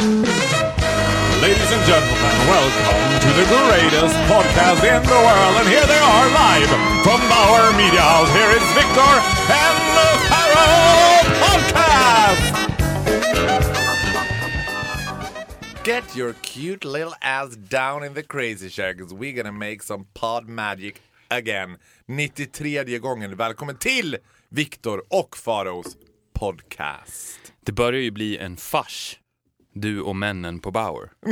Ladies and gentlemen, welcome to the greatest podcast in the world. And here they are live from Bauer Media House. Here is Victor and the Pharaoh Podcast! Get your cute little ass down in the crazy chair because we're gonna make some pod magic again. 93 gången. Välkommen till Victor och Faraos podcast. Det börjar ju bli en fars. Du och männen på Bauer.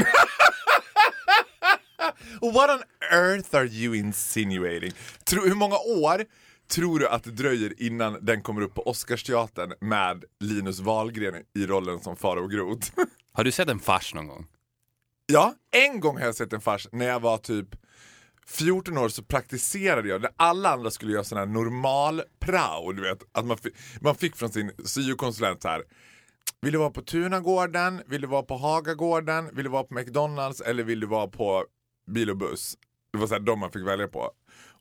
What on earth are you insinuating? Tro, hur många år tror du att det dröjer innan den kommer upp på Oscarsteatern med Linus Wahlgren i rollen som Farao Groth? Har du sett en fars någon gång? ja, en gång har jag sett en fars när jag var typ 14 år så praktiserade jag, när alla andra skulle göra sån här normal prao, du vet. Att man, man fick från sin syokonsulent så här. Vill du vara på Tunagården? Vill du vara på Hagagården? Vill du vara på McDonalds? Eller vill du vara på bil och buss? Det var så här, de man fick välja på.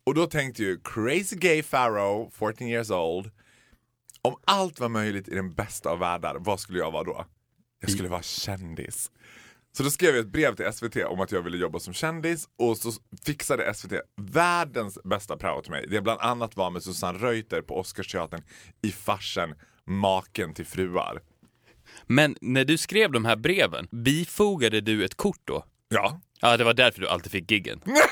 Och då tänkte ju crazy gay pharaoh, 14 years old. Om allt var möjligt i den bästa av världar, vad skulle jag vara då? Jag skulle vara kändis. Så då skrev jag ett brev till SVT om att jag ville jobba som kändis och så fixade SVT världens bästa prao till mig. Det bland annat var med Susanne Reuter på Oscarsteatern i farsen Maken till fruar. Men när du skrev de här breven, bifogade du ett kort då? Ja. Ja, det var därför du alltid fick giggen. Nej,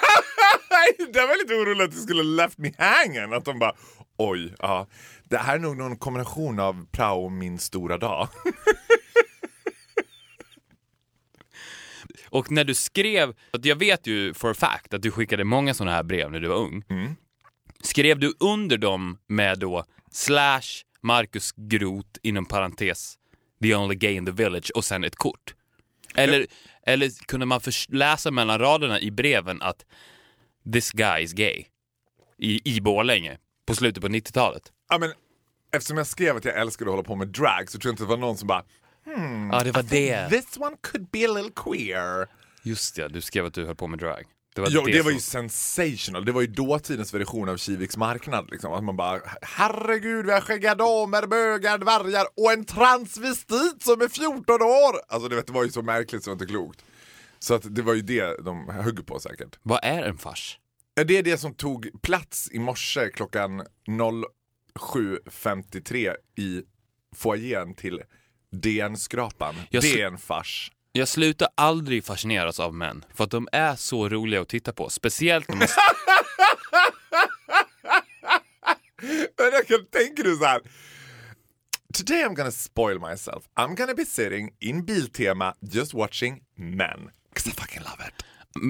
det var lite oroligt att det skulle left me hanging. Att de bara, oj, ja. Det här är nog någon kombination av prao och min stora dag. Och när du skrev, jag vet ju for a fact att du skickade många sådana här brev när du var ung. Skrev du under dem med då slash Marcus Groth inom parentes the only gay in the village och sen ett kort? Eller, eller kunde man läsa mellan raderna i breven att this guy is gay i, i Borlänge på slutet på 90-talet? Ja, men, eftersom jag skrev att jag älskade att hålla på med drag så tror jag inte det var någon som bara Ja, det var det. This one could be a little queer. Just det, du skrev att du höll på med drag. Det var Ja, det, var som- ju sensational. Det var ju dåtidens version av Kiviks marknad. Liksom. Att man bara, herregud vi har skäggiga damer, bögar, dvärgar och en transvestit som är 14 år! Alltså det, vet, det var ju så märkligt så det var inte klokt. Så att det var ju det de högg på säkert. Vad är en fars? Det är det som tog plats i morse klockan 07.53 i foajén till DN-skrapan. Det är en fars. Jag slutar aldrig fascineras av män, för att de är så roliga att titta på. Speciellt när man... Men jag kan tänka dig så här. Today I'm gonna spoil myself. I'm gonna be sitting in Biltema just watching men. Cause I fucking love it.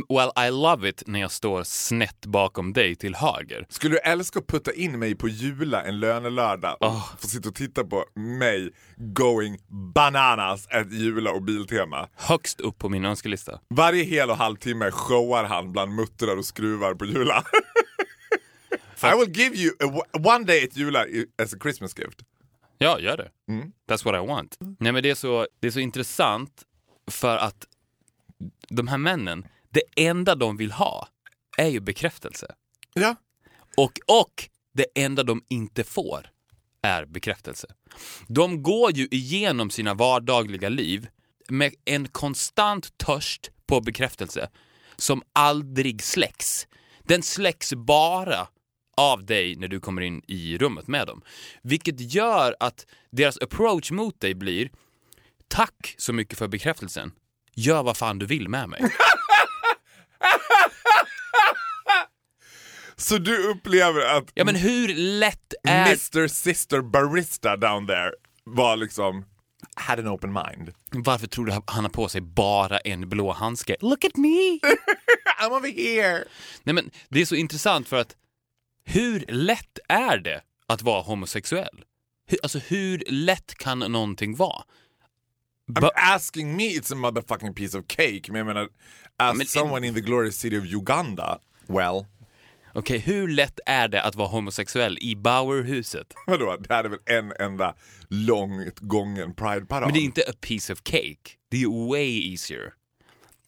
Well, I love it när jag står snett bakom dig till höger. Skulle du älska att putta in mig på Jula en lönelördag och få sitta och titta på mig going bananas at Jula och Biltema? Högst upp på min önskelista. Varje hel och halvtimme showar han bland muttrar och skruvar på Jula. I will give you a, one day at Jula as a Christmas gift. Ja, gör det. That's what I want. Nej, men det är, så, det är så intressant för att de här männen, det enda de vill ha är ju bekräftelse. Ja. Och, och det enda de inte får är bekräftelse. De går ju igenom sina vardagliga liv med en konstant törst på bekräftelse som aldrig släcks. Den släcks bara av dig när du kommer in i rummet med dem. Vilket gör att deras approach mot dig blir Tack så mycket för bekräftelsen. Gör vad fan du vill med mig. Så du upplever att Ja men hur lätt är... Mr Sister Barista down there var liksom had an open mind. Varför tror du han har på sig bara en blå handske? Look at me! I'm over here! Nej men det är så intressant för att hur lätt är det att vara homosexuell? Hur, alltså hur lätt kan någonting vara? I'm asking me it's a motherfucking piece of cake. Men jag menar, as Men- someone in the glorious city of Uganda, well, Okej, hur lätt är det att vara homosexuell i Bauerhuset? vadå? Det här är väl en enda långt gången Pride-parad? Men det är inte a piece of cake. Det är way easier.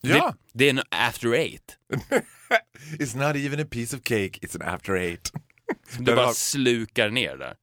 Ja! Det, det är en after eight. It's not even a piece of cake, it's an after eight. Du Där bara har- slukar ner där.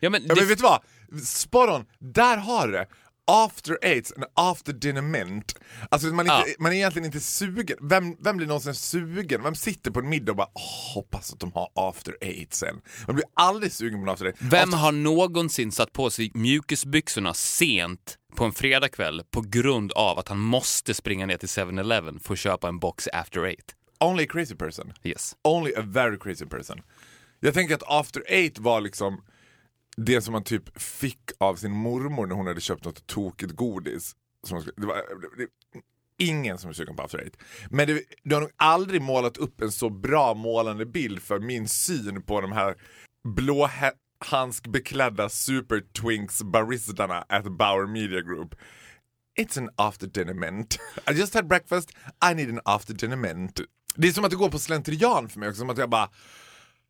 Ja men, Ja det, men vet du vad? Spot on, där har du det. After aids, en after dinner mint. Alltså man är, inte, Ja. man är egentligen inte sugen. Vem, vem blir någonsin sugen? Vem sitter på en middag och bara "Åh, hoppas att de har after aids sen. Man blir aldrig sugen på after aids. Vem har någonsin satt på sig mjukisbyxorna sent på en fredagkväll på grund av att han måste springa ner till 7-Eleven för att köpa en box after eight? Only a crazy person. Yes. Only a very crazy person. Jag tänker att after eight var liksom det som man typ fick av sin mormor när hon hade köpt något tokigt godis. Som skulle- det var, det, ingen som är sugen på after eight. Men det, du har nog aldrig målat upp en så bra målande bild för min syn på de här blåhandskbeklädda super twinks baristarna at Bauer Media Group. It's an after dinner mint. I just had breakfast, I need an after dinner mint. Det är som att det går på slentrian för mig också, som att jag bara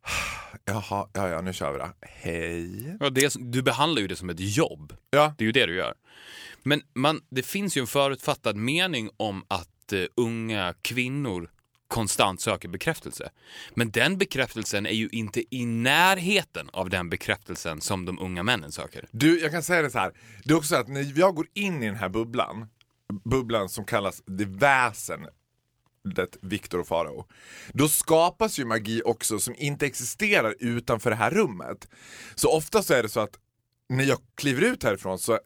Jaha, ja, ja, nu kör vi då. Hej. Ja, det du behandlar ju det som ett jobb. Ja. Det är ju det du gör. Men man, det finns ju en förutfattad mening om att eh, unga kvinnor konstant söker bekräftelse. Men den bekräftelsen är ju inte i närheten av den bekräftelsen som de unga männen söker. Du, jag kan säga det så här. Det är också så att när jag går in i den här bubblan, bubblan som kallas det väsen, det Viktor och Farao, då skapas ju magi också som inte existerar utanför det här rummet. Så ofta så är det så att när jag kliver ut härifrån så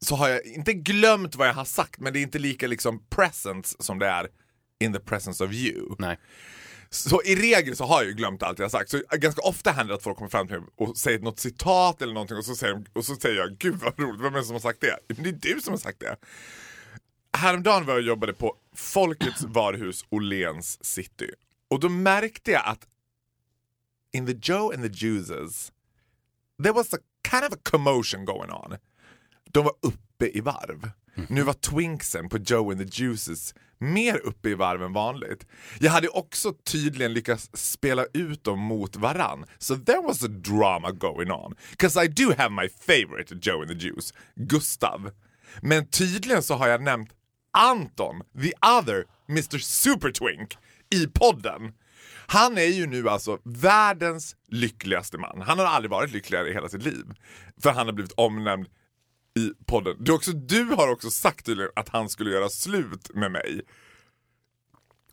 så har jag inte glömt vad jag har sagt men det är inte lika liksom presence som det är in the presence of you. Nej. Så i regel så har jag ju glömt allt jag har sagt. Så ganska ofta händer det att folk kommer fram till mig och säger något citat eller någonting och så säger, och så säger jag Gud vad roligt, vem är det som har sagt det? Det är du som har sagt det. Häromdagen var jag och jobbade på Folkets varuhus Åhléns city. Och då märkte jag att in the Joe and the Juices there was a kind of a commotion going on. De var uppe i varv. Nu var twinksen på Joe and the Juices mer uppe i varv än vanligt. Jag hade också tydligen lyckats spela ut dem mot varann. So there was a drama going on. Cause I do have my favorite Joe and the Juice, Gustav. Men tydligen så har jag nämnt Anton, the other Mr Supertwink, i podden. Han är ju nu alltså världens lyckligaste man. Han har aldrig varit lyckligare i hela sitt liv. För han har blivit omnämnd i podden. Du, också, du har också sagt tydligen att han skulle göra slut med mig.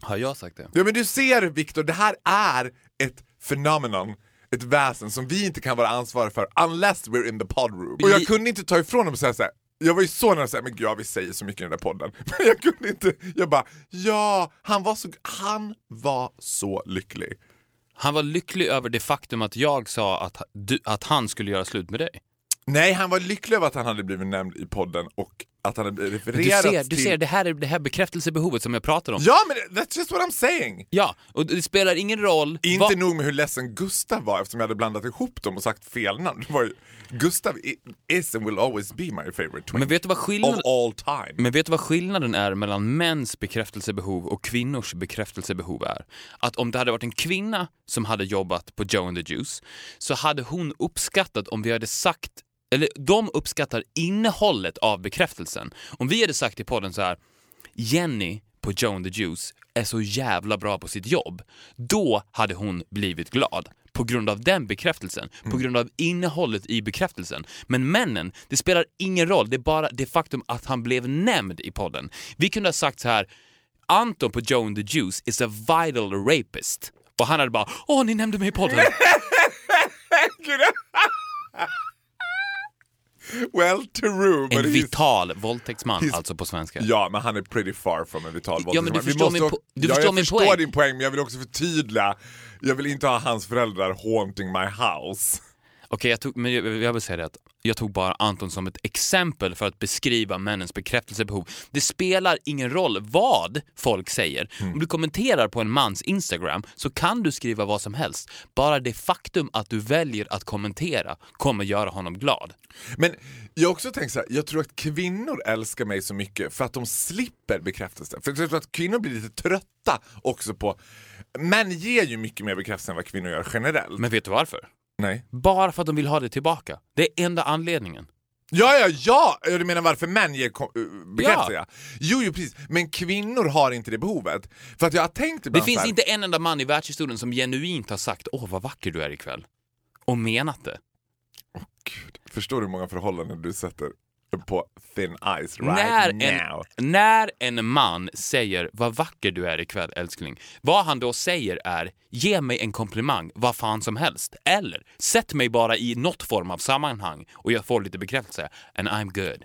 Har jag sagt det? Ja men du ser Viktor, det här är ett phenomenon, ett väsen som vi inte kan vara ansvariga för unless we're in the pod room. Och jag kunde inte ta ifrån dem och säga såhär, jag var ju så nära att säga, men gud ja, vi säger så mycket i den där podden. Men jag kunde inte, jag bara, ja, han var så, han var så lycklig. Han var lycklig över det faktum att jag sa att, du, att han skulle göra slut med dig. Nej, han var lycklig över att han hade blivit nämnd i podden och att han hade Du refererats ser, du till... ser det, här är det här bekräftelsebehovet som jag pratar om. Ja, men that's just what I'm saying! Ja, och det spelar ingen roll. Inte vad- nog med hur ledsen Gustav var eftersom jag hade blandat ihop dem och sagt fel namn. Det var ju, Gustav is and will always be my favorite twin Men vet du vad of skillnaden... all time. Men vet du vad skillnaden är mellan mäns bekräftelsebehov och kvinnors bekräftelsebehov är? Att om det hade varit en kvinna som hade jobbat på Joe and the Juice så hade hon uppskattat om vi hade sagt, eller de uppskattar innehållet av bekräftelsen. Om vi hade sagt i podden så här, Jenny på Joe and the Juice är så jävla bra på sitt jobb. Då hade hon blivit glad. På grund av den bekräftelsen, på grund av innehållet i bekräftelsen. Men männen, det spelar ingen roll, det är bara det faktum att han blev nämnd i podden. Vi kunde ha sagt så här, Anton på Joe and the Juice is a vital rapist. Och han hade bara, åh ni nämnde mig i podden. well, true, but En vital våldtäktsman alltså på svenska. Ja, men han är pretty far from en vital Ja, men du våldtäktsman. Vi förstår måste min po- du ja, förstår jag min förstår poäng. din poäng, men jag vill också förtydliga. Jag vill inte ha hans föräldrar haunting my house. Okej, jag, tog, men jag, jag vill säga det att jag tog bara Anton som ett exempel för att beskriva männens bekräftelsebehov. Det spelar ingen roll vad folk säger. Om du kommenterar på en mans Instagram så kan du skriva vad som helst. Bara det faktum att du väljer att kommentera kommer göra honom glad. Men jag också tänkt så här, jag tror att kvinnor älskar mig så mycket för att de slipper bekräftelse. För jag tror att kvinnor blir lite trötta också på... Män ger ju mycket mer bekräftelse än vad kvinnor gör generellt. Men vet du varför? Nej. Bara för att de vill ha det tillbaka. Det är enda anledningen. Ja, ja, ja! Du menar varför män ger uh, bekräftelse? Ja. Jo, jo, precis. Men kvinnor har inte det behovet. För att jag har tänkt Det finns här, inte en enda man i världshistorien som genuint har sagt åh vad vacker du är ikväll. Och menat det. Gud, förstår du hur många förhållanden du sätter på thin ice right när, now. en, när en man säger vad vacker du är ikväll älskling, vad han då säger är ge mig en komplimang, vad fan som helst. Eller sätt mig bara i något form av sammanhang och jag får lite bekräftelse. And I'm good.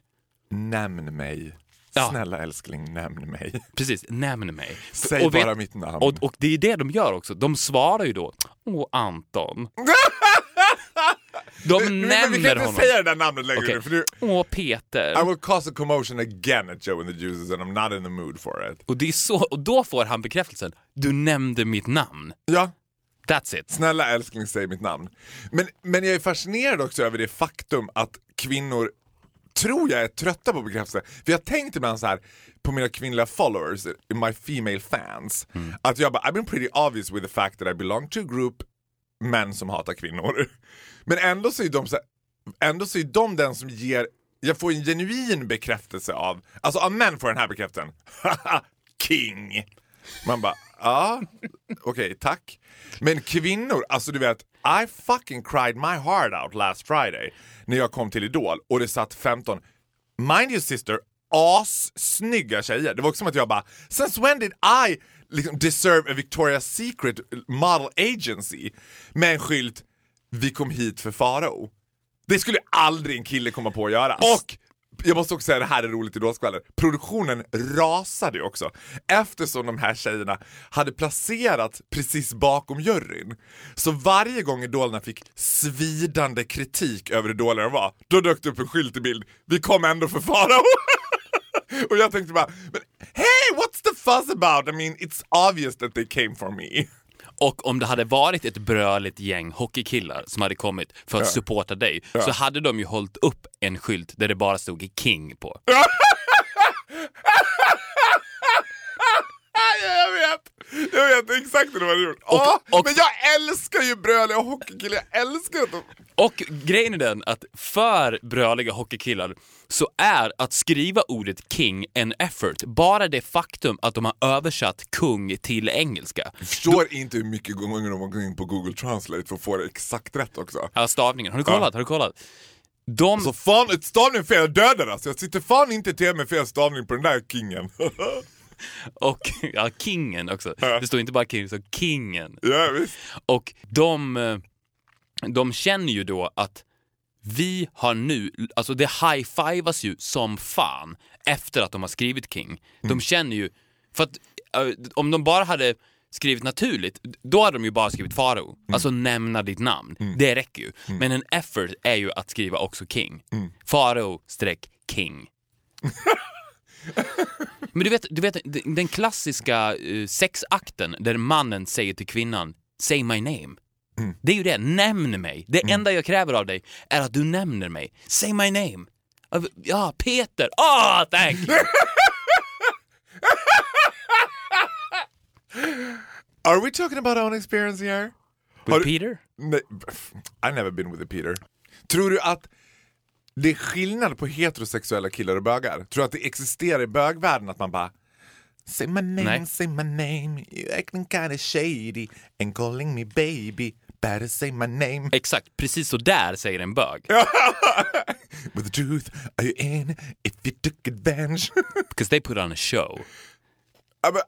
Nämn mig. Ja. Snälla älskling, nämn mig. Precis, nämn mig. Säg Och vet- bara mitt namn. Och, och det är det de gör också. De svarar ju då, åh Anton. De Men- men vi nämner kan inte honom. säga det där namnet längre Okej. nu, för nu, Åh Peter. I will cause a commotion again at Joe and the Juices and I'm not in the mood for it. Och, det är så, och då får han bekräftelsen, du nämnde mitt namn. Ja, That's it. snälla älskling säg mitt namn. Men, men jag är fascinerad också över det faktum att kvinnor tror jag är trötta på bekräftelse. För jag tänkte ibland så här på mina kvinnliga followers, my female fans, att jag bara I've been pretty obvious with the fact that I belong to a group män som hatar kvinnor. Men ändå så är de så här, ändå så är de den som ger, jag får en genuin bekräftelse av, alltså av män får den här bekräftelsen. Haha, King! Man bara, ja, okej, tack. Men kvinnor, alltså du vet, I fucking cried my heart out last Friday när jag kom till Idol och det satt 15, mind you sister, assnygga tjejer. Det var också som att jag bara, since when did I liksom deserve a Victoria's Secret model agency med en skylt, vi kom hit för Farao. Det skulle aldrig en kille komma på att göra. Och jag måste också säga, det här är roligt i dåskvaller. Produktionen rasade ju också eftersom de här tjejerna hade placerat precis bakom juryn. Så varje gång idolerna fick svidande kritik över hur dåliga de var, då dök det upp en skylt i bild. Vi kom ändå för Farao. Och jag tänkte bara, men hey what's the fuss about? I mean it's obvious that they came for me. Och om det hade varit ett bröligt gäng hockeykillar som hade kommit för att supporta dig så hade de ju hållit upp en skylt där det bara stod King på. jag vet! Jag vet exakt hur de hade gjort. Åh, och- men jag älskar ju bröliga hockeykillar, jag älskar att de... Och grejen är den att för bröliga hockeykillar så är att skriva ordet king en effort. Bara det faktum att de har översatt kung till engelska. Jag förstår inte hur mycket gånger de har gått in på Google Translate för att få det exakt rätt också. Ja, stavningen. Har du kollat? Har du kollat? De... Så fan, ett stavning fel, jag dödar alltså. Jag sitter fan inte till med fel stavning på den där kingen. Och, ja, kingen också. Det står inte bara king, står kingen. ja, visst. Och de, eh, de känner ju då att vi har nu, alltså det high-fivas ju som fan efter att de har skrivit King. De känner ju, för att eh, om de bara hade skrivit naturligt, då hade de ju bara skrivit Farao. Alltså nämna ditt namn. Det räcker ju. Men en effort är ju att skriva också King. Farao streck King. Men du vet, du vet den klassiska eh, sexakten där mannen säger till kvinnan Say my name. Det är ju det, nämn mig. Det enda jag kräver av dig är att du nämner mig. Say my name. Ja, Peter. Ah, thank you. Are we talking about our own experience here? With Har du- Peter? Nej, I never been with a Peter. Tror du att det är skillnad på heterosexuella killar och bögar? Tror du att det existerar i bögvärlden att man bara Say my name, Nej. say my name, you acting kinda shady and calling me baby, better say my name. Exakt, precis så där säger en bög. With the truth, are you in if you took advantage? Because they put on a show. Ja, men,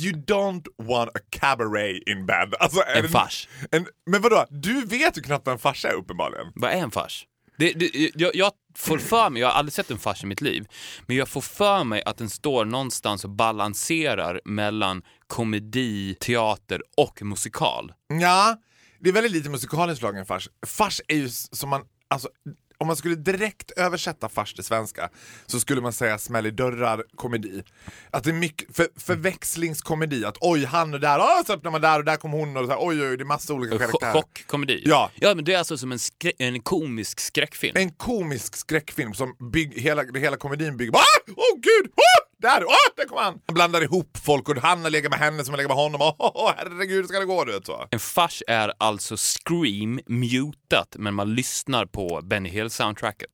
you don't want a cabaret in bed. Alltså, är En det- fars. En, men vadå, du vet ju knappt vad en farsa är uppenbarligen. Vad är en fars? Det, det, jag, jag får för mig, jag har aldrig sett en fars i mitt liv, men jag får för mig att den står någonstans och balanserar mellan komedi, teater och musikal. Ja, det är väldigt lite musikalinslag i en fars. Fars är ju som man, alltså om man skulle direkt översätta fars till svenska så skulle man säga smäll i dörrar komedi. Att det är mycket för, förväxlingskomedi, att oj han är där, oh, så öppnar man där och där kom hon och så här, oj oj det är massa olika karaktärer. Chockkomedi. Ja. ja, men det är alltså som en, skrä- en komisk skräckfilm. En komisk skräckfilm som bygg, hela, hela komedin bygger på ah! Åh gud! Ah! Där! Ah! Där kom han! Han blandar ihop folk och han har legat med henne som har legat med honom. Åh oh, herregud, hur ska det gå? Du vet så. En fars är alltså Scream mutat, men man lyssnar på Benny Hill-soundtracket.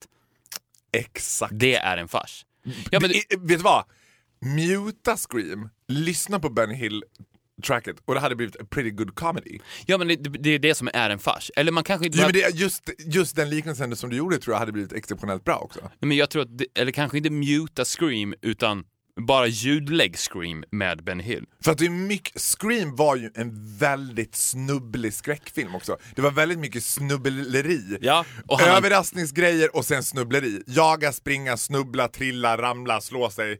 Exakt. Det är en fars. Ja, men, vet du vad? Muta Scream, lyssna på Benny Hill tracket och det hade blivit a pretty good comedy. Ja men det, det är det som är en fars. Eller man kanske inte Jo, men det, just, just den liknelsen som du gjorde tror jag hade blivit exceptionellt bra också. Nej, men jag tror att, det, eller kanske inte muta Scream utan bara ljudlägg Scream med Ben Hill. För att det är mycket, Scream var ju en väldigt snubblig skräckfilm också. Det var väldigt mycket snubbleri. Ja, och han- Överraskningsgrejer och sen snubbleri. Jaga, springa, snubbla, trilla, ramla, slå sig.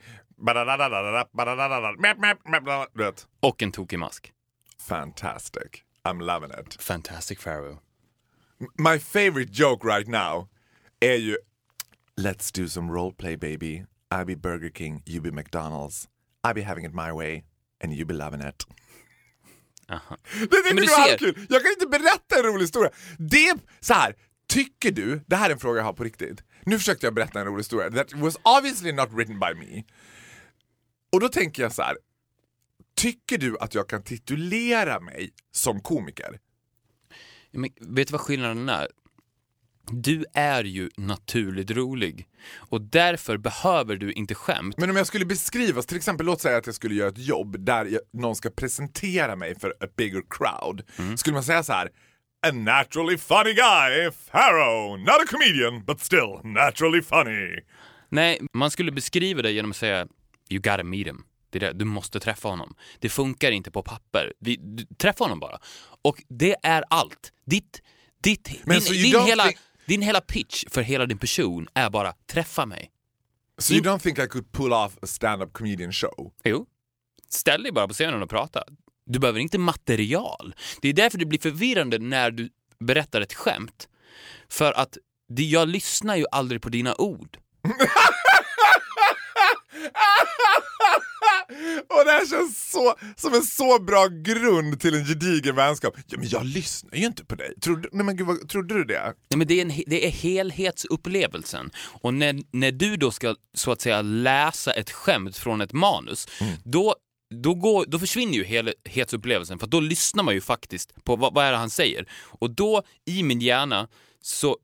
Och en tokig mask. Fantastic. I'm loving it. Fantastic Pharaoh. My favorite joke right now är ju Let's do some roleplay baby. I be Burger King, you be McDonalds. I be having it my way and you be loving it. Aha. Det tycker Men du var kul. Jag kan inte berätta en rolig historia. Det, så här, tycker du, det här är en fråga jag har på riktigt. Nu försökte jag berätta en rolig historia that was obviously not written by me. Och då tänker jag så här. Tycker du att jag kan titulera mig som komiker? Men vet du vad skillnaden är? Du är ju naturligt rolig och därför behöver du inte skämt. Men om jag skulle beskrivas, till exempel låt säga att jag skulle göra ett jobb där jag, någon ska presentera mig för a bigger crowd. Skulle man säga så här. A naturally funny guy, Pharaoh, not a comedian, but still naturally funny. Nej, man skulle beskriva det genom att säga You gotta meet him. Det det. Du måste träffa honom. Det funkar inte på papper. Vi, du, träffa honom bara. Och det är allt. Ditt, ditt, Men din, you din, hela, think- din hela pitch för hela din person är bara träffa mig. So you don't think I could pull off a stand-up comedian show? Jo. Ställ dig bara på scenen och prata. Du behöver inte material. Det är därför det blir förvirrande när du berättar ett skämt. För att jag lyssnar ju aldrig på dina ord. Här känns så, som en så bra grund till en gedigen vänskap. Ja, men jag lyssnar ju inte på dig. Trodde, nej, men gud, vad, trodde du det? Nej, men det, är en, det är helhetsupplevelsen. Och när, när du då ska så att säga läsa ett skämt från ett manus, då, då, går, då försvinner ju helhetsupplevelsen för då lyssnar man ju faktiskt på vad, vad är det han säger. Och då i min hjärna så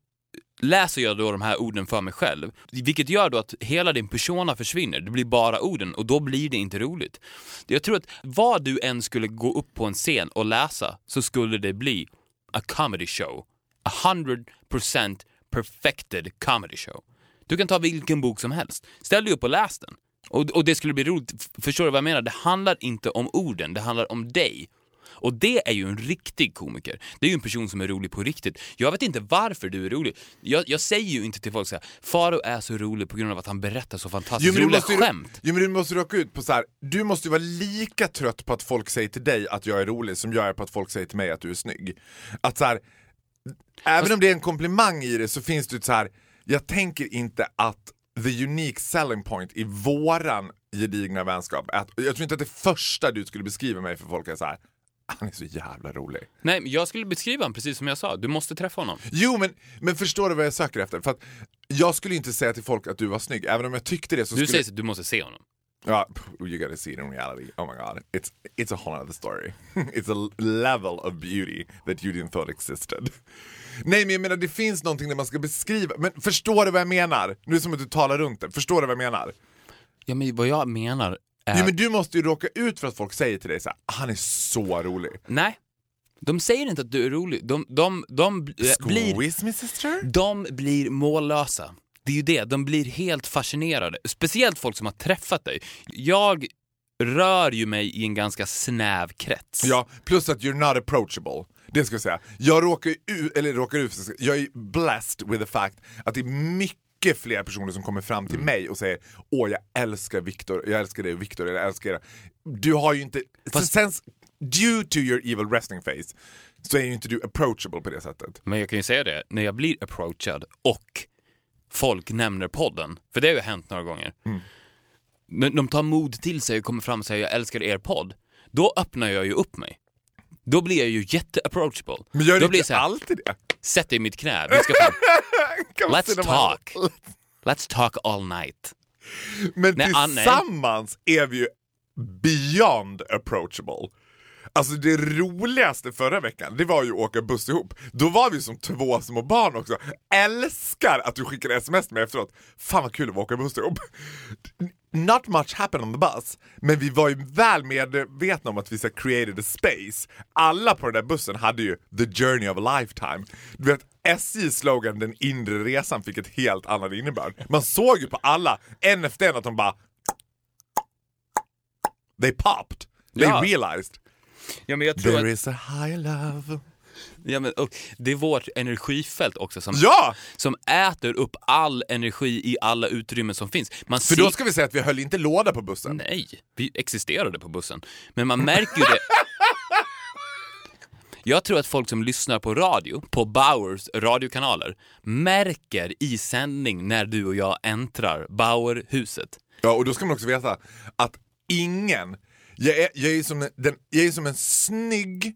läser jag då de här orden för mig själv. Vilket gör då att hela din persona försvinner. Det blir bara orden och då blir det inte roligt. Jag tror att vad du än skulle gå upp på en scen och läsa så skulle det bli a comedy show. A hundred percent perfected comedy show. Du kan ta vilken bok som helst. Ställ dig upp och läs den. Och, och det skulle bli roligt. Förstår du vad jag menar? Det handlar inte om orden, det handlar om dig. Och det är ju en riktig komiker. Det är ju en person som är rolig på riktigt. Jag vet inte varför du är rolig. Jag, jag säger ju inte till folk så här, Faro är så rolig på grund av att han berättar så fantastiskt du roliga ju, skämt. jo, men du måste råka ut på så här. du måste ju vara lika trött på att folk säger till dig att jag är rolig som jag är på att folk säger till mig att du är snygg. Att så här, även om det är en komplimang i det så finns det ett så här. jag tänker inte att the unique selling point i våran gedigna vänskap, att, jag tror inte att det första du skulle beskriva mig för folk är så här. Han är så jävla rolig. Nej, men jag skulle beskriva honom precis som jag sa. Du måste träffa honom. Jo men, men förstår du vad jag söker efter? För att jag skulle inte säga till folk att du var snygg, även om jag tyckte det så Du skulle säger att du måste se honom. Ja, you gotta see it in reality. Oh my god. It's, it's a whole other story. it's a level of beauty that you didn't thought existed. Nej men jag menar det finns någonting där man ska beskriva, men förstår du vad jag menar? Nu är det som att du talar runt det, förstår du vad jag menar? Ja, men vad jag menar är... Jo men du måste ju råka ut för att folk säger till dig så här, han är så rolig. Nej. De säger inte att du är rolig. De, de, de bl- blir... Squeeze me sister? De blir mållösa. Det är ju det, de blir helt fascinerade. Speciellt folk som har träffat dig. Jag rör ju mig i en ganska snäv krets. Ja, plus att you're not approachable. Det ska jag säga. Jag råkar ut, eller råkar ut, jag är blessed with the fact att det är mycket fler personer som kommer fram till mig och säger Åh, jag älskar Viktor, jag älskar dig Viktor, jag älskar dig. Du har ju inte, Fast- sen, due to your evil resting face, så är ju inte du approachable på det sättet. Men jag kan ju säga det, när jag blir approachad och folk nämner podden, för det har ju hänt några gånger. När de tar mod till sig och kommer fram och säger jag älskar er podd, då öppnar jag ju upp mig. Då blir jag ju jätte-approachable. Men gör du blir inte så här, alltid det? Sätt dig i mitt knä, vi ska fan, let's talk. Let's talk all night. Men Nej, ah, nej. tillsammans är vi ju beyond approachable. Alltså det roligaste förra veckan, det var ju att åka buss ihop. Då var vi som två små barn också. Älskar att du skickar sms med efteråt. Fan vad kul att åka buss ihop. Not much happened on the bus, men vi var ju väl medvetna om att vi så created a space. Alla på den där bussen hade ju the journey of a lifetime. Du vet, SJs slogan den inre resan fick ett helt annat innebörd. Man såg ju på alla, en efter en, att de bara They popped. They Ja. realized. Ja, There is a higher love. Ja, men, och det är vårt energifält också som, Ja! som äter upp all energi i alla utrymmen som finns. Man För då ska vi säga att vi höll inte låda på bussen. Nej, vi existerade på bussen. Men man märker ju det. Jag tror att folk som lyssnar på radio, på Bauers radiokanaler, märker i sändning när du och jag äntrar Bauerhuset. Ja, och då ska man också veta att ingen, jag är, jag är, som, en, den, jag är som en snygg,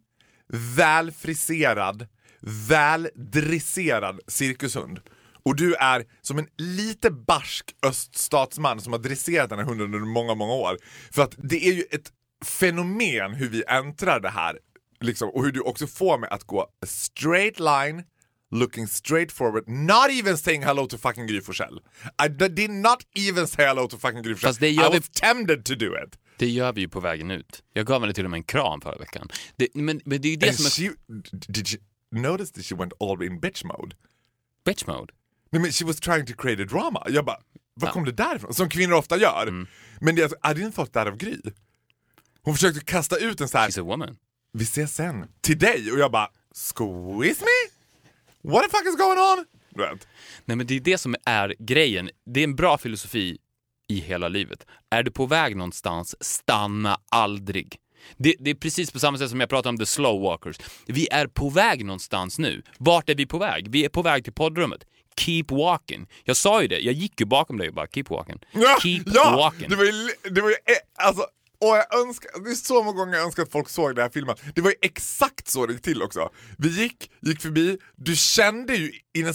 välfriserad, väldresserad cirkushund. Och du är som en lite barsk öststatsman som har dresserat den här hunden under många, många år. För att det är ju ett fenomen hur vi äntrar det här. Liksom, och hur du också får mig att gå a straight line, looking straight forward, not even saying hello to fucking Gry Forssell. I did not even say hello to fucking Gry Forssell. I was tempted to do it. Det gör vi ju på vägen ut. Jag gav henne till och med en kram förra veckan. Det, men, men det är ju det And som är she, did you notice that she went all in bitch mode? bitch mode. Nej men she was trying to create a drama. Jag bara, var kom det där ifrån? Som kvinnor ofta gör. Mm. Men det, är alltså, I didn't thought that of Gry. Hon försökte kasta ut en så här. She's a woman. vi ses sen, till dig. Och jag bara, squeeze me? What the fuck is going on? Vet. Nej men det är det som är grejen. Det är en bra filosofi i hela livet. Är du på väg någonstans, stanna aldrig. Det, det är precis på samma sätt som jag pratade om the slow walkers. Vi är på väg någonstans nu. Vart är vi på väg? Vi är på väg till poddrummet. Keep walking. Jag sa ju det, jag gick ju bakom dig och bara keep walking. Ja, Keep ja, walking. Det var ju, det var ju eh, alltså, och jag önskar, det är så många gånger jag önskar att folk såg det här filmen. Det var ju exakt så det gick till också. Vi gick, gick förbi, du kände ju i en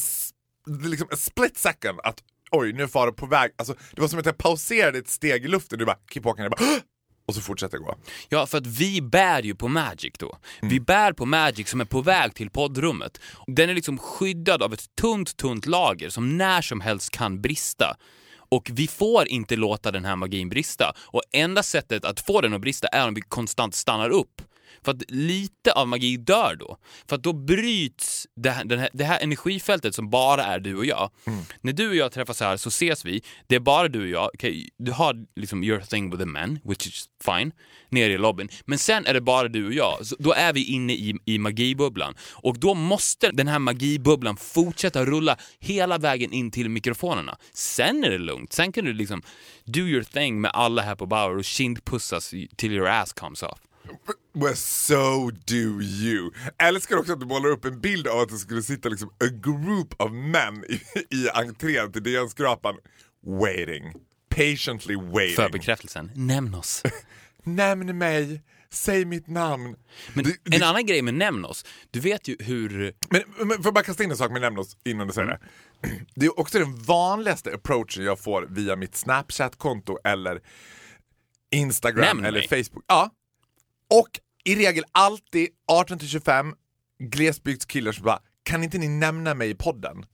liksom a split second att oj, nu är fara på väg. Alltså, det var som att jag pauserade ett steg i luften, du bara keep walking, jag bara och så fortsätter jag gå. Ja, för att vi bär ju på Magic då. Vi bär på Magic som är på väg till poddrummet. Den är liksom skyddad av ett tunt, tunt lager som när som helst kan brista. Och vi får inte låta den här magin brista. Och enda sättet att få den att brista är om vi konstant stannar upp. För att lite av magi dör då. För att då bryts det här, den här, det här energifältet som bara är du och jag. När du och jag träffas här så ses vi, det är bara du och jag. Okay, du har liksom your thing with the men, which is fine, nere i lobbyn. Men sen är det bara du och jag. Så då är vi inne i, i magibubblan. Och då måste den här magibubblan fortsätta rulla hela vägen in till mikrofonerna. Sen är det lugnt. Sen kan du liksom do your thing med alla här på Bauer och kindpussas till your ass comes off. Well, so do you. Älskar också att du målar upp en bild av att det skulle sitta liksom a group of men i, i entrén till DN-skrapan. Waiting. Patiently waiting. För bekräftelsen, nämn oss. Nämn mig, säg mitt namn. Men det- en annan grej med nämn oss, du vet ju hur... Men, men får jag bara kasta in en sak med nämn oss innan du säger Mm. det. Det är också den vanligaste approachen jag får via mitt Snapchat-konto eller Instagram Nämn eller mig. Facebook. Ja. Och i regel alltid 18-25 glesbygdskillar som bara kan inte ni nämna mig i podden?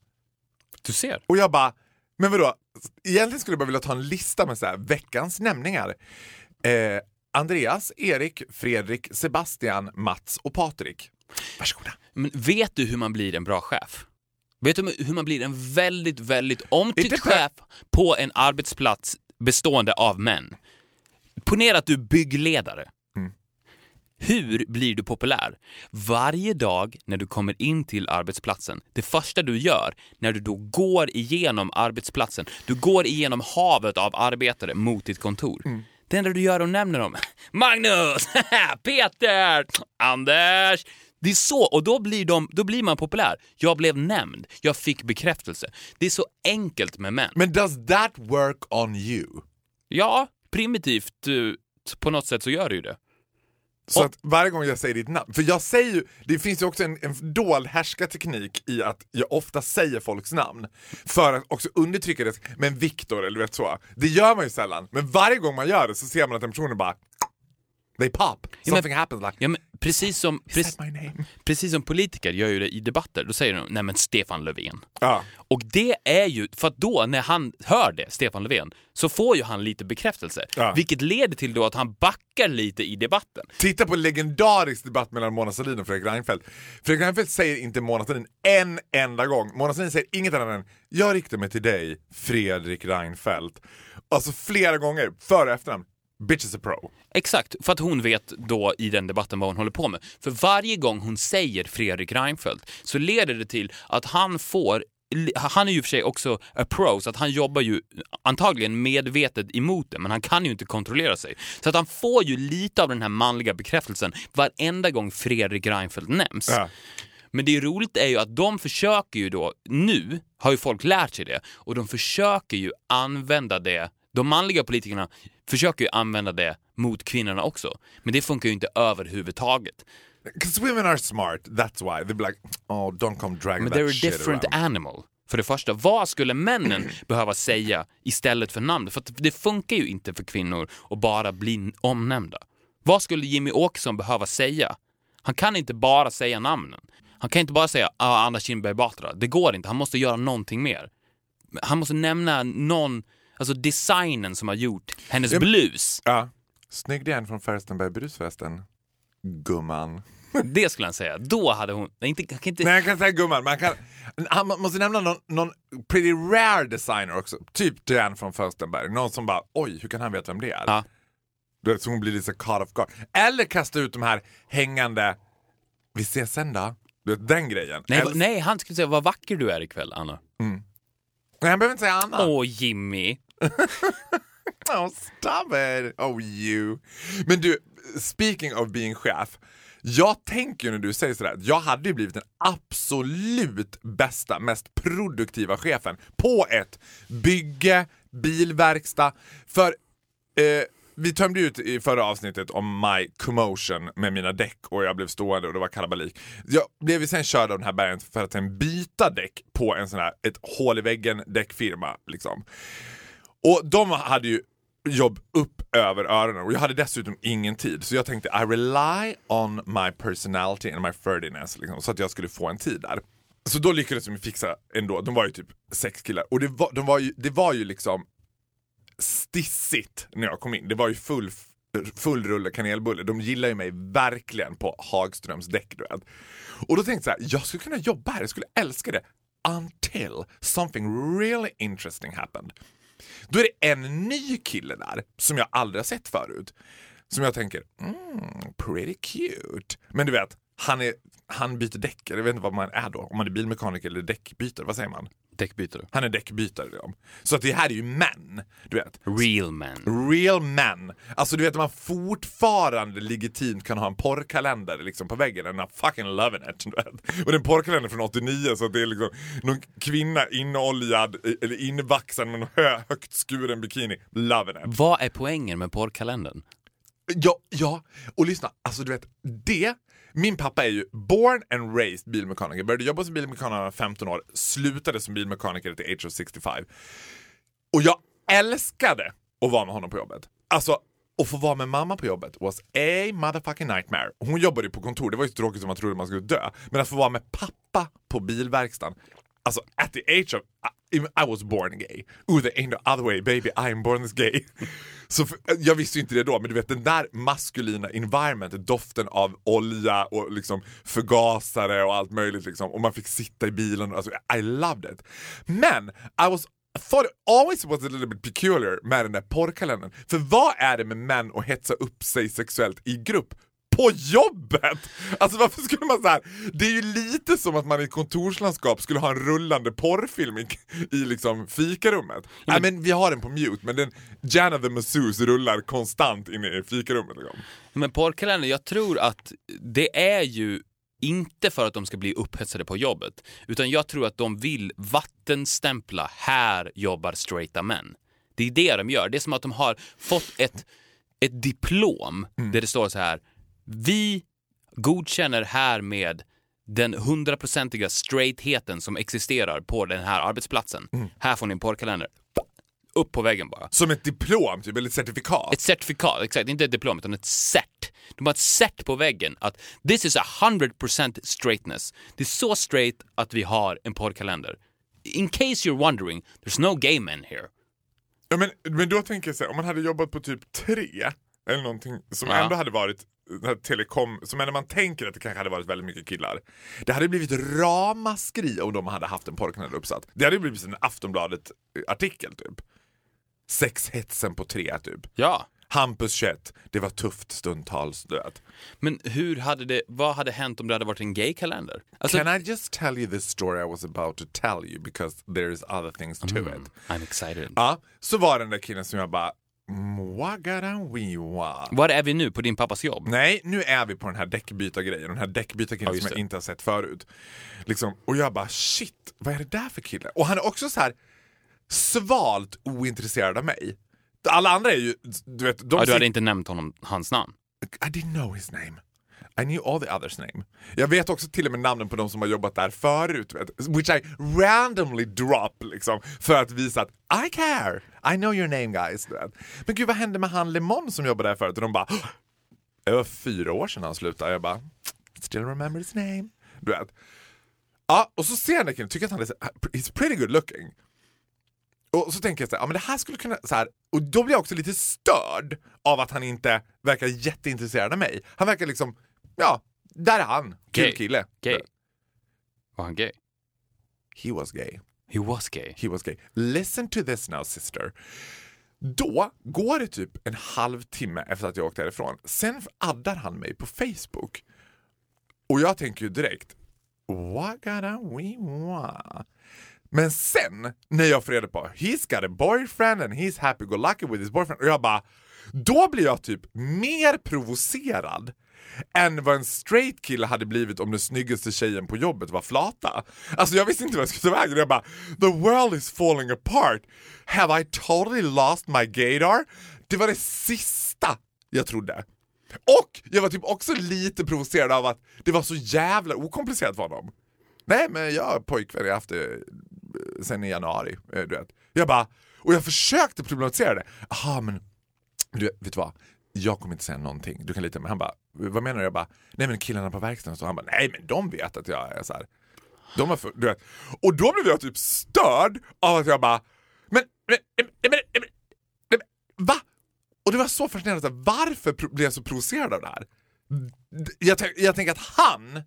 Du ser. Och jag bara, men vadå? Egentligen skulle jag bara vilja ta en lista med så här, veckans nämningar. Eh, Andreas, Erik, Fredrik, Sebastian, Mats och Patrik. Varsågoda. Men vet du hur man blir en bra chef? Vet du hur man blir en väldigt, väldigt omtyckt chef på en arbetsplats bestående av män? Ponera att du är byggledare. Hur blir du populär? Varje dag när du kommer in till arbetsplatsen, det första du gör när du då går igenom arbetsplatsen, du går igenom havet av arbetare mot ditt kontor. Mm. Det enda du gör och nämner dem, Magnus, Peter, Anders. Det är så, och då blir, de, då blir man populär. Jag blev nämnd, jag fick bekräftelse. Det är så enkelt med män. Men does that work on you? Ja, primitivt eh, på något sätt så gör det ju det. Så att varje gång jag säger ditt namn, för jag säger ju, det finns ju också en, en dold härskarteknik i att jag ofta säger folks namn för att också undertrycka det. Men Viktor eller vet så, det gör man ju sällan. Men varje gång man gör det så ser man att den personen bara They pop. men- Something happens like, Ja, men precis som, is precis, that my name? precis som politiker gör ju det i debatter, då säger de nej men Stefan Löfven. Ja. Och det är ju, för att då när han hör det, Stefan Löfven, så får ju han lite bekräftelse. Ja. Vilket leder till då att han backar lite i debatten. Titta på en legendarisk debatt mellan Mona Sahlin och Fredrik Reinfeldt. Fredrik Reinfeldt säger inte Mona Sahlin en enda gång. Mona Sahlin säger inget annat än “Jag riktar mig till dig, Fredrik Reinfeldt”. Alltså flera gånger, före och efternamn. Bitch is a pro. Exakt, för att hon vet då i den debatten vad hon håller på med. För varje gång hon säger Fredrik Reinfeldt så leder det till att han får han är ju för sig också a pro, så att han jobbar ju antagligen medvetet emot det, men han kan ju inte kontrollera sig. Så att han får ju lite av den här manliga bekräftelsen varenda gång Fredrik Reinfeldt nämns. Ja. Men det är roligt är ju att de försöker ju då, nu har ju folk lärt sig det, och de försöker ju använda det, de manliga politikerna försöker ju använda det mot kvinnorna också. Men det funkar ju inte överhuvudtaget. Because women are smart, that's why. They'll be like, oh don't come dragging Men that they're a different around. animal. För det första, vad skulle männen behöva säga istället för namnet? För att det funkar ju inte för kvinnor att bara bli omnämnda. Vad skulle Jimmy Åkesson behöva säga? Han kan inte bara säga namnen. Han kan inte bara säga ah, Anna Kinberg Batra. Det går inte, han måste göra någonting mer. Han måste nämna någon, alltså designen som har gjort hennes Ja, blus. Ja. Snygg igen från Färstenberg brusfesten. Gumman. Det skulle han säga. Då hade hon... Nej, inte, kan inte, Nej, jag kan säga gumman. Man, kan, han måste nämna någon, någon pretty rare designer också. Typ Diane från Färstenberg. Någon som bara, oj, hur kan han veta vem det är? Ja. Så hon blir lite caught off guard. Eller kasta ut de här hängande, vi ses sen då. Du vet, den grejen. nej, Eller- nej, han skulle säga vad vacker du är ikväll, Anna. Nej, han behöver inte säga Anna. Åh, Jimmy. Oh, stop it! Oh you. Men du, speaking of being chef. Jag tänker ju när du säger sådär, jag hade ju blivit den absolut bästa, mest produktiva chefen på ett bygge, bilverkstad. För eh, vi tömde ut i förra avsnittet om my commotion med mina däck och jag blev stående och det var kalabalik. Jag blev ju sen körd av den här bergen för att sen byta däck på en sån här, ett hål i väggen däckfirma liksom. Och de hade ju jobb upp över öronen och jag hade dessutom ingen tid så jag tänkte I rely on my personality and my ferdiness liksom, så att jag skulle få en tid där. Så då lyckades de fixa ändå, de var ju typ sex killar och det var, de var ju, det var ju liksom stissigt när jag kom in. Det var ju full, full rulle kanelbulle. De gillar ju mig verkligen på Hagströms däck du vet. Och då tänkte jag så här, jag skulle kunna jobba här, jag skulle älska det. Until something really interesting happened. Då är det en ny kille där som jag aldrig har sett förut. Som jag tänker, mm, pretty cute. Men du vet, han, är, han byter däck. Jag vet inte vad man är då. Om man är bilmekaniker eller däckbytare. Vad säger man? Däckbytare. Han är däckbytare. Liksom. Så att det här är ju män. Du vet. Real man. Real men. Alltså du vet att man fortfarande legitimt kan ha en porrkalender liksom på väggen and I'm fucking loving it. Du vet. Och det är en porrkalender från 89 så att det är liksom någon kvinna inoljad i- eller invaxad med en hö, högt skuren bikini. Loving it. Vad är poängen med porrkalendern? Ja, ja, och lyssna, alltså du vet, det min pappa är ju born and raised bilmekaniker, började jobba som bilmekaniker när han var 15 år, slutade som bilmekaniker till age of 65. Och jag älskade att vara med honom på jobbet. Alltså, att få vara med mamma på jobbet was a motherfucking nightmare. Hon jobbade ju på kontor, det var ju så tråkigt som man trodde man skulle dö. Men att få vara med pappa på bilverkstaden, alltså at the age of i, was born gay. Oh, there ain't no other way baby, I am born this gay. Så för, jag visste ju inte det då, men du vet den där maskulina environmentet, doften av olja och liksom förgasare och allt möjligt liksom. Och man fick sitta i bilen, alltså I loved it. Men I was I thought it always was a little bit peculiar med den där porrkalendern. För vad är det med män att hetsa upp sig sexuellt i grupp? På jobbet! Alltså varför skulle man så här? Det är ju lite som att man i ett kontorslandskap skulle ha en rullande porrfilm i, i liksom fikarummet. Nej men vi har den på mute men den Jana the Masseuse rullar konstant inne i fikarummet. Liksom. Men porrkalendern, jag tror att det är ju inte för att de ska bli upphetsade på jobbet, utan jag tror att de vill vattenstämpla här jobbar straighta män. Det är det de gör. Det är som att de har fått ett, ett diplom där det står så här. Vi godkänner här med den hundraprocentiga straightheten som existerar på den här arbetsplatsen. Här får ni en porrkalender. Upp på väggen bara. Som ett diplom, typ, eller ett certifikat. Ett certifikat, exakt. Inte ett diplom, utan ett cert. De har ett set på väggen att this is a 100% straightness. Det är så straight att vi har en porrkalender. In case you're wondering, there's no gay men here. Ja, men, men då tänker jag så här, om man hade jobbat på typ tre eller någonting som Ja. ändå hade varit telekom, som ändå man tänker att det kanske hade varit väldigt mycket killar. Det hade blivit ramaskri om de hade haft en porrkalender uppsatt. Det hade blivit en Aftonbladet-artikel typ. Sexhetsen på tre typ. Ja. Hampus 21, det var tufft stundtals. Du vet. Men hur hade det, vad hade hänt om det hade varit en gay-kalender? Alltså, Can I just tell you this story I was about to tell you because there's other things to Mm. it. I'm excited. Ja, så var den där killen som jag bara Mwagarawiwa. Var är vi nu? På din pappas jobb? Nej, nu är vi på den här däckbytargrejen, den här däckbytarkillen Ja, som jag inte har sett förut. Liksom, och jag bara shit, vad är det där för kille? Och han är också så här svalt ointresserad av mig. Alla andra är ju, du vet, de Ja, du hade inte nämnt honom, hans namn? I didn't know his name. I knew all the others name. Jag vet också till och med namnen på de som har jobbat där förut, vet, which I randomly drop liksom, för att visa att I care, I know your name guys. Men gud vad hände med han Lemon som jobbade där förut? Och de bara, det var fyra år sedan han slutade. Jag bara, still remember his name. Du vet. Ja, och så ser jag den killen, tycker att han är he's pretty good looking. Och så tänker jag så här, ja men det här skulle kunna, så här, och då blir jag också lite störd av att han inte verkar jätteintresserad av mig. Han verkar liksom, ja, där är han, kul Gay. kille. Gay? Var han gay? He was gay. He was gay. He was gay. Listen to this now sister. Då går det typ en halvtimme efter att jag åkte härifrån. Sen addar han mig på Facebook. Och jag tänker ju direkt, what gotta we want? Men sen när jag får reda på he's got a boyfriend and he's happy go lucky with his boyfriend och jag bara, då blir jag typ mer provocerad än vad en straight kille hade blivit om den snyggaste tjejen på jobbet var flata. Alltså jag visste inte vad jag skulle ta vägen. Jag bara, the world is falling apart. Have I totally lost my gaydar? Det var det sista jag trodde. Och jag var typ också lite provocerad av att det var så jävla okomplicerat för honom. Nej men jag har pojkvän, jag har haft det eh, sen i januari. Eh, du vet. Jag bara, och jag försökte problematisera det. Jaha men, du vet du vad? Jag kommer inte säga någonting, du kan lita på mig. Han bara, vad menar du? Jag bara, nej men killarna på verkstaden. Så han bara, nej men de vet att jag är så här. De var för, du vet. Och då blev jag typ störd av att jag bara, men, men, men, men, men, men, men va? Och det var så fascinerande, varför blev jag så provocerad av det här? Jag, jag tänker att han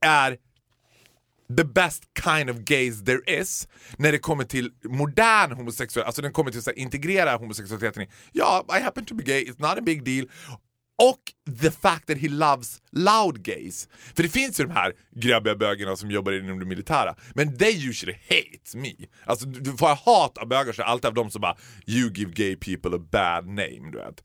är the best kind of gays there is när det kommer till modern homosexuell, alltså den kommer till att integrera homosexualiteten i, ja, I happen to be gay, it's not a big deal. Och the fact that he loves loud gays. För det finns ju de här grabbiga bögarna som jobbar inom det militära, men they usually hate me. Alltså du, får hat av bögar så är det alltid av dem som bara you give gay people a bad name, du vet.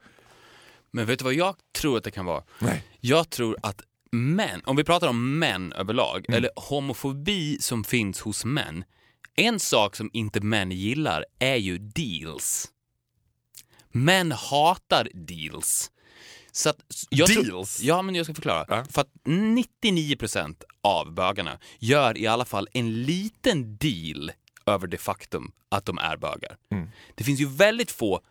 Men vet du vad jag tror att det kan vara? Nej. Jag tror att män, om vi pratar om män överlag, Mm. eller homofobi som finns hos män. En sak som inte män gillar är ju deals. Män hatar deals. Så att, jag tror- Deals? ja, men jag ska förklara. Ja. För att 99% av bögarna gör i alla fall en liten deal över det faktum att de är bögar. Mm. Det finns ju väldigt få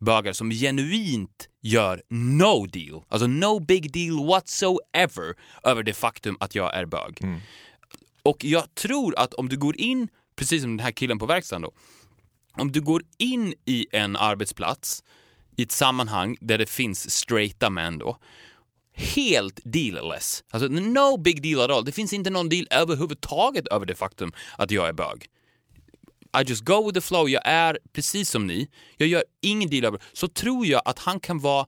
bögar som genuint gör no deal, alltså no big deal whatsoever över det faktum att jag är bög. Och jag tror att om du går in, precis som den här killen på verkstaden då, om du går in i en arbetsplats i ett sammanhang där det finns straighta män då, helt dealless. Alltså no big deal at all. Det finns inte någon deal överhuvudtaget över det faktum att jag är bög. I just go with the flow, jag är precis som ni, jag gör ingen deal över så tror jag att han kan vara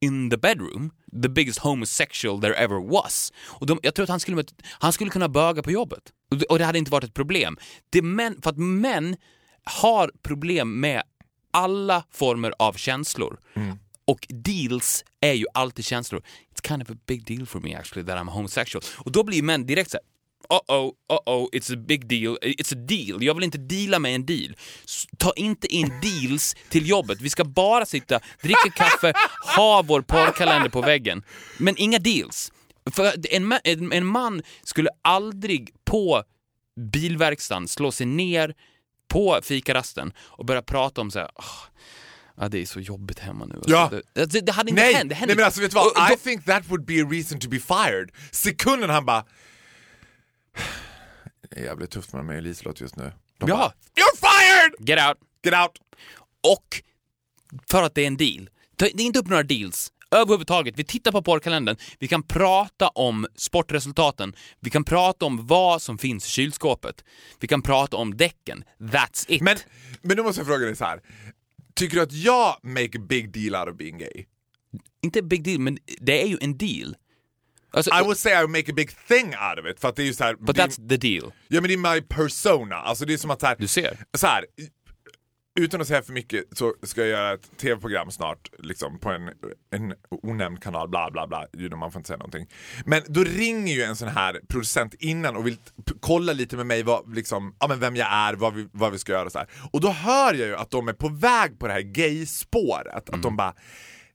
in the bedroom, the biggest homosexual there ever was. Och de, jag tror att han skulle, han skulle kunna böga på jobbet. Och det, och det hade inte varit ett problem. Det män, för att män har problem med alla former av känslor. Och deals är ju alltid känslor. It's kind of a big deal for me actually that I'm homosexual. Och då blir män direkt så här, Uh-oh, uh-oh, it's a big deal. It's a deal. Jag vill inte deala med en deal. Ta inte in deals till jobbet. Vi ska bara sitta, dricka kaffe, ha vår porrkalender på väggen. Men inga deals. För en, en, en man skulle aldrig på bilverkstaden slå sig ner på fikarasten och börja prata om så här, "Åh, Ja, det är så jobbigt hemma nu. Ja. Alltså, det, det, det hade inte Nej, hänt. Det hände nej men alltså vet du vad? Och då- I think that would be a reason to be fired. Sekunden han bara... Det är jävligt tufft med mig och Liselott just nu. De Ja. bara, You're fired! Get out! Get out! Och för att det är en deal. Det är inte upp några deals överhuvudtaget. Vi tittar på porrkalendern, vi kan prata om sportresultaten, vi kan prata om vad som finns i kylskåpet, vi kan prata om däcken. That's it. Men, men då måste jag fråga dig så här. Tycker du att jag make a big deal out of being gay? Inte big deal, men det är ju en deal. Alltså, I would say I would make a big thing out of it. För att det är ju så här, but det that's the deal. Ja men det är my persona. Alltså det är som att så här, Du ser. så här, utan att säga för mycket så ska jag göra ett tv-program snart liksom på en, en onämnd kanal, bla bla bla, man får inte säga någonting. Men då ringer ju en sån här producent innan och vill kolla lite med mig vad, liksom, ja, men vem jag är, vad vi, vad vi ska göra och så här. Och då hör jag ju att de är på väg på det här gay-spåret. Att de bara,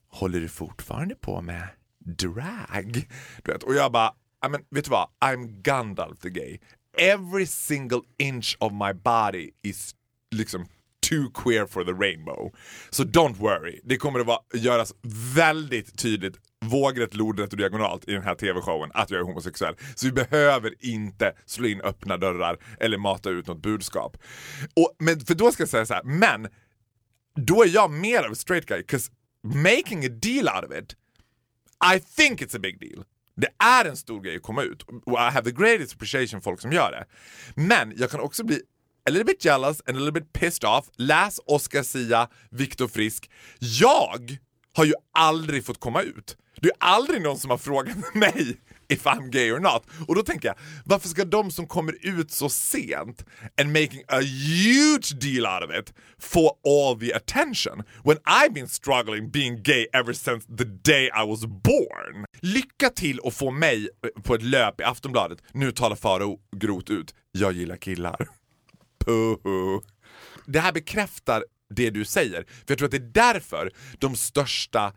håller du fortfarande på med drag? Du vet, och jag bara, ja, men, vet du vad? I'm Gandalf the gay. Every single inch of my body is liksom too queer for the rainbow. Så don't worry, det kommer att vara, göras väldigt tydligt vågrätt, lodrätt och diagonalt i den här tv-showen att jag är homosexuell. Så vi behöver inte slå in öppna dörrar eller mata ut något budskap. Och, men, för då ska jag säga så här, men då är jag mer av a straight guy, 'cause making a deal out of it I think it's a big deal. Det är en stor grej att komma ut och I have the greatest appreciation folk som gör det. Men jag kan också bli a little bit jealous and a little bit pissed off. Läs Oscar Sia, Viktor Frisk. Jag har ju aldrig fått komma ut. Det är aldrig någon som har frågat mig if I'm gay or not. Och då tänker jag, varför ska de som kommer ut så sent and making a huge deal out of it få all the attention when I've been struggling being gay ever since the day I was born? Lycka till att få mig på ett löp i Aftonbladet. Nu talar Farao grot ut. Jag gillar killar. Puhu. Det här bekräftar det du säger. För jag tror att det är därför de största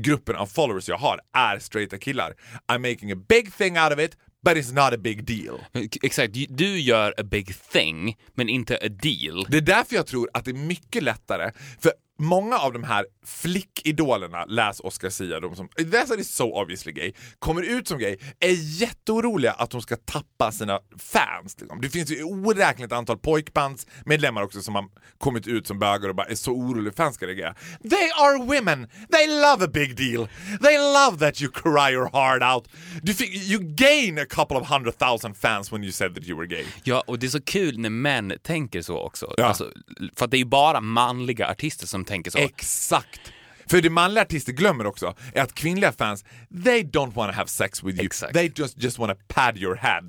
gruppen av followers jag har är straighta killar. I'm making a big thing out of it, but it's not a big deal. Exakt, du gör a big thing, men inte a deal. Det är därför jag tror att det är mycket lättare, för många av de här flickidolerna, läs Oscar Sia, de som that's is so obviously gay, kommer ut som gay, är jätteoroliga att de ska tappa sina fans. Liksom. Det finns ju oräkneligt antal pojkbandsmedlemmar också som har kommit ut som bögar och bara är så oroliga fans ska reagera. They are women! They love a big deal! They love that you cry your heart out! Du fick, you gain a couple of hundred thousand fans when you said that you were gay. Ja, och det är så kul när män tänker så också. Ja. Alltså, för att det är ju bara manliga artister som tänker så. Exakt! För det manliga artister glömmer också är att kvinnliga fans, they don't wanna have sex with you. Exakt. They just, just wanna pad your head.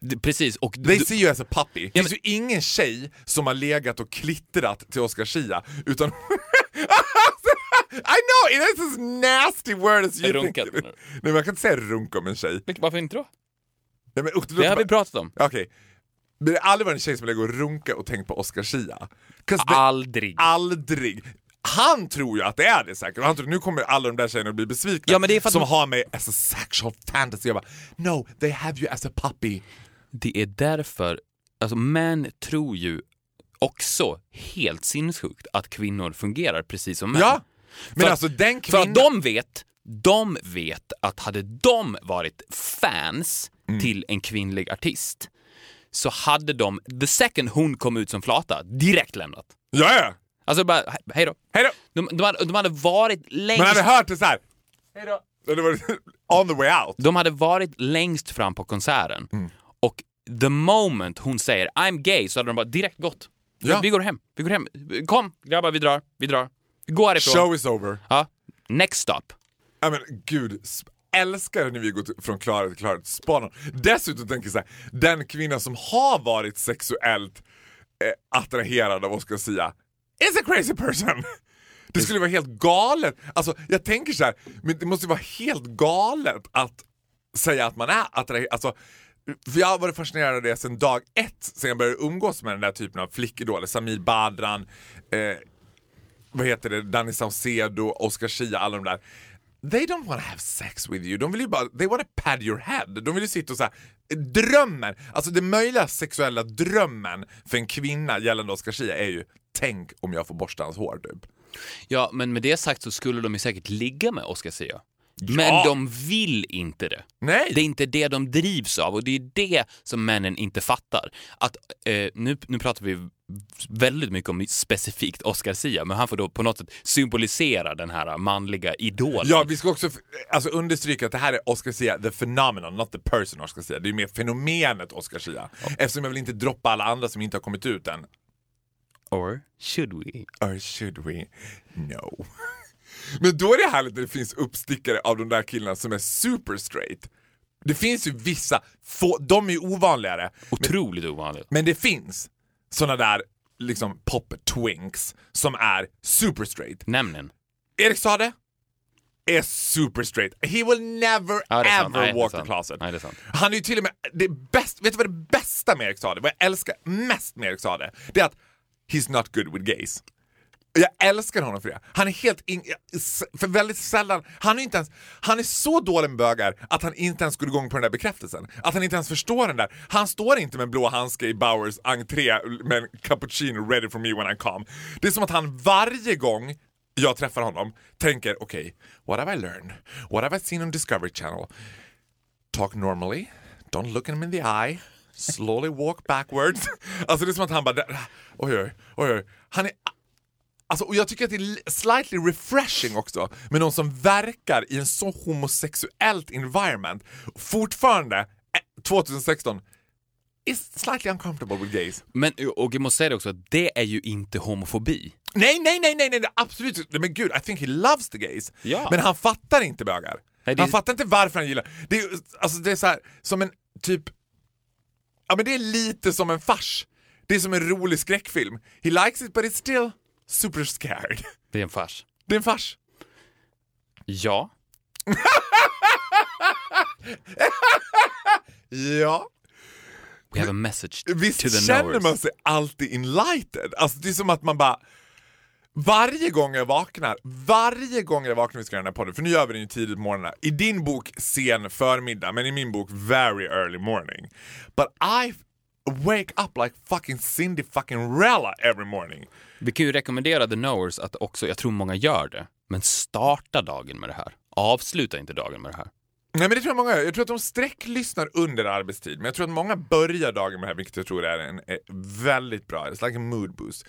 Det- Precis, och They see you as a puppy. Det Ja, finns ju ingen tjej som har legat och klittrat till Oscar Sia utan I know, it is as nasty word as you Runkat, think. Nej men jag kan inte säga runk om en tjej. Varför inte då? Nej, men, det Det har låter vi bara- pratat om. Okej. Men det har aldrig varit en tjej som lägger och runka och tänkt på Oscar they- Aldrig. Aldrig. Han tror ju att det är det säkert. Han tror nu kommer alla de där tjejerna att bli besvikna. Ja, men det är för att som de- har mig as a sexual fantasy. Jag bara, no, they have you as a puppy. Det är därför, alltså män tror ju också helt sinnessjukt att kvinnor fungerar precis som män. Ja, men För- alltså den För kvinnan... att de vet, de vet att hade de varit fans Mm. till en kvinnlig artist så hade de, the second hon kom ut som flata, direkt lämnat. Ja, ja. Alltså bara, he- hej då. Hej då. De, de, hade, de hade varit längst... Man hade hört det så här. Hej då. On the way out. De hade varit längst fram på konserten Mm. och the moment hon säger I'm gay så hade de bara direkt gått. Ja. Vi går hem, vi går hem. Kom grabbar, vi drar, vi drar. Vi går härifrån. Show is over. Ja. Next stop. Ja men gud, älskar när vi går till- från klarhet till klarhet. Spanar. Dessutom tänker jag så här, den kvinna som har varit sexuellt eh, attraherad av Oscar Sia is a crazy person. Det skulle vara helt galet. Alltså jag tänker så här, men det måste vara helt galet att säga att man är attraherad. Alltså, för jag har varit fascinerad av det sedan dag ett, sen jag började umgås med den där typen av flickidoler. Samir Badran, eh, vad heter det, Danny Saucedo, Oscar Schia, alla de där. They don't want to have sex with you. De vill ju bara, they want to pad your head. De vill ju sitta och så här, drömmen, alltså den möjliga sexuella drömmen för en kvinna gällande Oscar Schia är ju tänk om jag får borsta hans hår typ. Ja, men med det sagt så skulle de ju säkert ligga med Oscar Sia. Men de vill inte det. Nej. Det är inte det de drivs av och det är det som männen inte fattar. Att, eh, nu, nu pratar vi väldigt mycket om specifikt Oscar Sia, men han får då på något sätt symbolisera den här manliga idolen. Ja, vi ska också alltså, understryka att det här är Oscar Sia, the phenomenon, not the person Oscar Sia. Det är mer fenomenet Oscar Sia. Eftersom jag vill inte droppa alla andra som inte har kommit ut än. Or should we? Or should we? No. Men då är det härligt när det finns uppstickare av de där killarna som är super straight. Det finns ju vissa, få, de är ju ovanligare, Otroligt ovanligt. men det finns såna där liksom pop twinks som är super straight. Nämn en. Erik Sade är super straight. He will never Ja, ever Nej, walk the closet. Nej, är. Han är ju till och med, det bäst, vet du vad det bästa med Erik Sade, vad jag älskar mest med Erik Sade, det är att he's not good with gays. Jag älskar honom för det. Han är helt in, för väldigt sällan, han är inte ens, han är så dålig med bögar att han inte ens går igång på den där bekräftelsen. Att han inte ens förstår den där. Han står inte med en blå handske i Bowers entré med en cappuccino ready for me when I come. Det är som att han varje gång jag träffar honom tänker okej, okay, what have I learned? What have I seen on Discovery Channel? Talk normally, don't look him in the eye, slowly walk backwards. Alltså det är som att han bara, oj oj, oj oj. Han är Alltså, och jag tycker att det är slightly refreshing också med någon som verkar i en så homosexuellt environment. Fortfarande, eh, 2016, is slightly uncomfortable with gays. Men, och jag måste säga det också, att det är ju inte homofobi. Nej, nej, nej, nej, nej, absolut. Men gud, I think he loves the gays. Ja. Men han fattar inte bögar. Nej, det- Han fattar inte varför han gillar... Det är, alltså, det är så här, som en typ... Ja men det är lite som en fars. Det är som en rolig skräckfilm. He likes it but it's still super scared. Det är en fars. Det är en fars. Ja. Ja. We have a message Visst to the känner knowers. man sig alltid enlightened? Alltså det är som att man bara... Varje gång jag vaknar, varje gång jag vaknar vi ska göra den här podden, för nu gör vi den ju tidigt på morgonen. I din bok sen förmiddag, men i min bok very early morning. But I wake up like fucking Cindy fucking Rella every morning. Vi kan ju rekommendera the knowers att också, jag tror många gör det, men starta dagen med det här. Avsluta inte dagen med det här. Nej men det tror jag många gör. Jag tror att de sträcklyssnar under arbetstid, men jag tror att många börjar dagen med det här, vilket jag tror är en är väldigt bra. It's like a mood boost.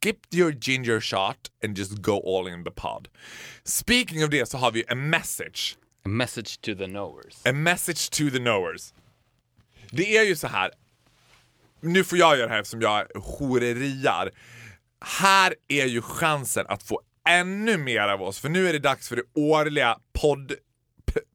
Skip your ginger shot and just go all in the pod. Speaking of det så har vi a message. A message to the knowers. A message to the knowers. Det är ju så här. Nu får jag göra det här eftersom jag horeriar. Här är ju chansen att få ännu mer av oss, för nu är det dags för det årliga podd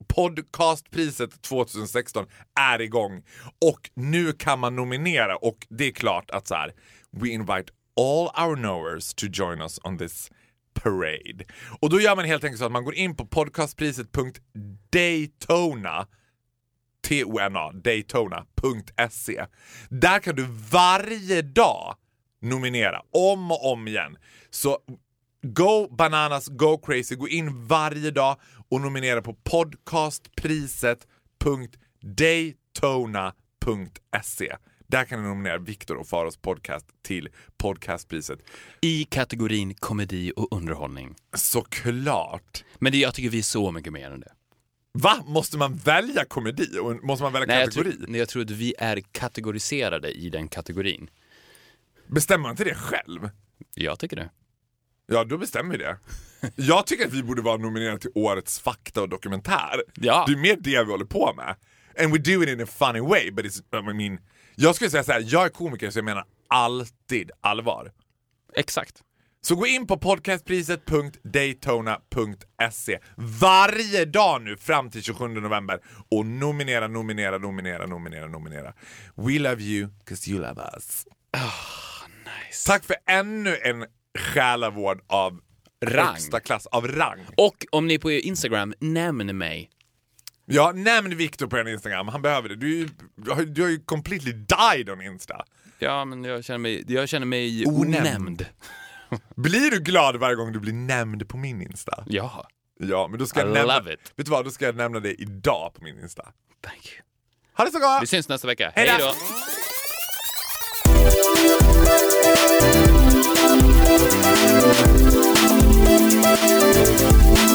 podcastpriset 2016 är igång. Och nu kan man nominera och det är klart att så här, we invite all our knowers to join us on this parade. Och då gör man helt enkelt så att man går in på podcastpriset.daytona T-O-N-A, Daytona.se. Där kan du varje dag nominera, om och om igen. Så go bananas, go crazy, gå in varje dag och nominera på podcastpriset.daytona.se. Där kan du nominera Viktor och Faros podcast till podcastpriset. I kategorin komedi och underhållning. Såklart! Men det, jag tycker vi är så mycket mer än det. Va? Måste man välja komedi? Och Måste man välja Nej, jag, kategori? tror, nej, jag tror att vi är kategoriserade i den kategorin. Bestämmer man inte det själv? Jag tycker det. Ja, då bestämmer vi det. Jag tycker att vi borde vara nominerade till årets fakta och dokumentär. Ja. Det är mer det vi håller på med. And we do it in a funny way, but it's, I mean, jag skulle säga så här, jag är komiker så jag menar alltid allvar. Exakt. Så gå in på podcastpriset.daytona.se varje dag nu fram till 27 november och nominera, nominera, nominera, nominera, nominera. We love you, cause you love us. Nice. Tack för ännu en själavård av Rang. högsta klass, av rang. Och om ni på Instagram nämner mig. Ja, nämn Viktor på en Instagram, han behöver det. Du, är du har ju completely died on Insta. Ja, men jag känner mig, jag känner mig Onämnd. onämnd. Blir du glad varje gång du blir nämnd på min Insta? Ja. Ja, men då ska I jag nämna, love it. Vet du vad, då ska jag nämna det idag på min Insta. Thank you. Ha det så gott! Vi syns nästa vecka. Hej då. Thank